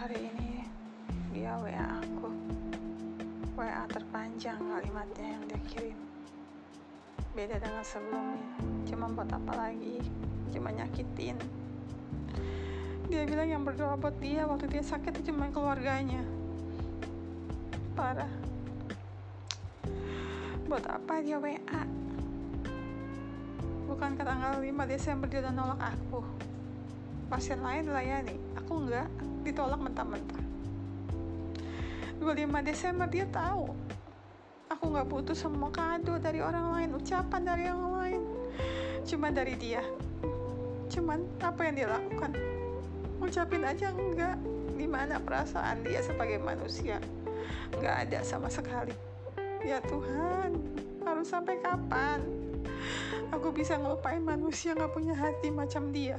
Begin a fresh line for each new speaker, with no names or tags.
hari ini. Dia WA aku. WA terpanjang kalimatnya yang dia kirim. Beda dengan sebelumnya. Cuma buat apa lagi? Cuma nyakitin. Dia bilang yang berdoa buat dia waktu dia sakit itu cuma keluarganya. Parah. Buat apa dia WA bukan ke tanggal 5 Desember dia udah nolak aku pasien lain dilayani aku enggak. Ditolak mentah-mentah. 25 Desember dia tahu. Aku nggak butuh semua kado dari orang lain ucapan dari yang lain. Cuma dari dia. Cuman apa yang dia lakukan? Ucapin aja enggak. Di mana perasaan dia sebagai manusia? Nggak ada sama sekali. Ya Tuhan harus sampai kapan? Aku bisa ngelupain manusia nggak punya hati macam dia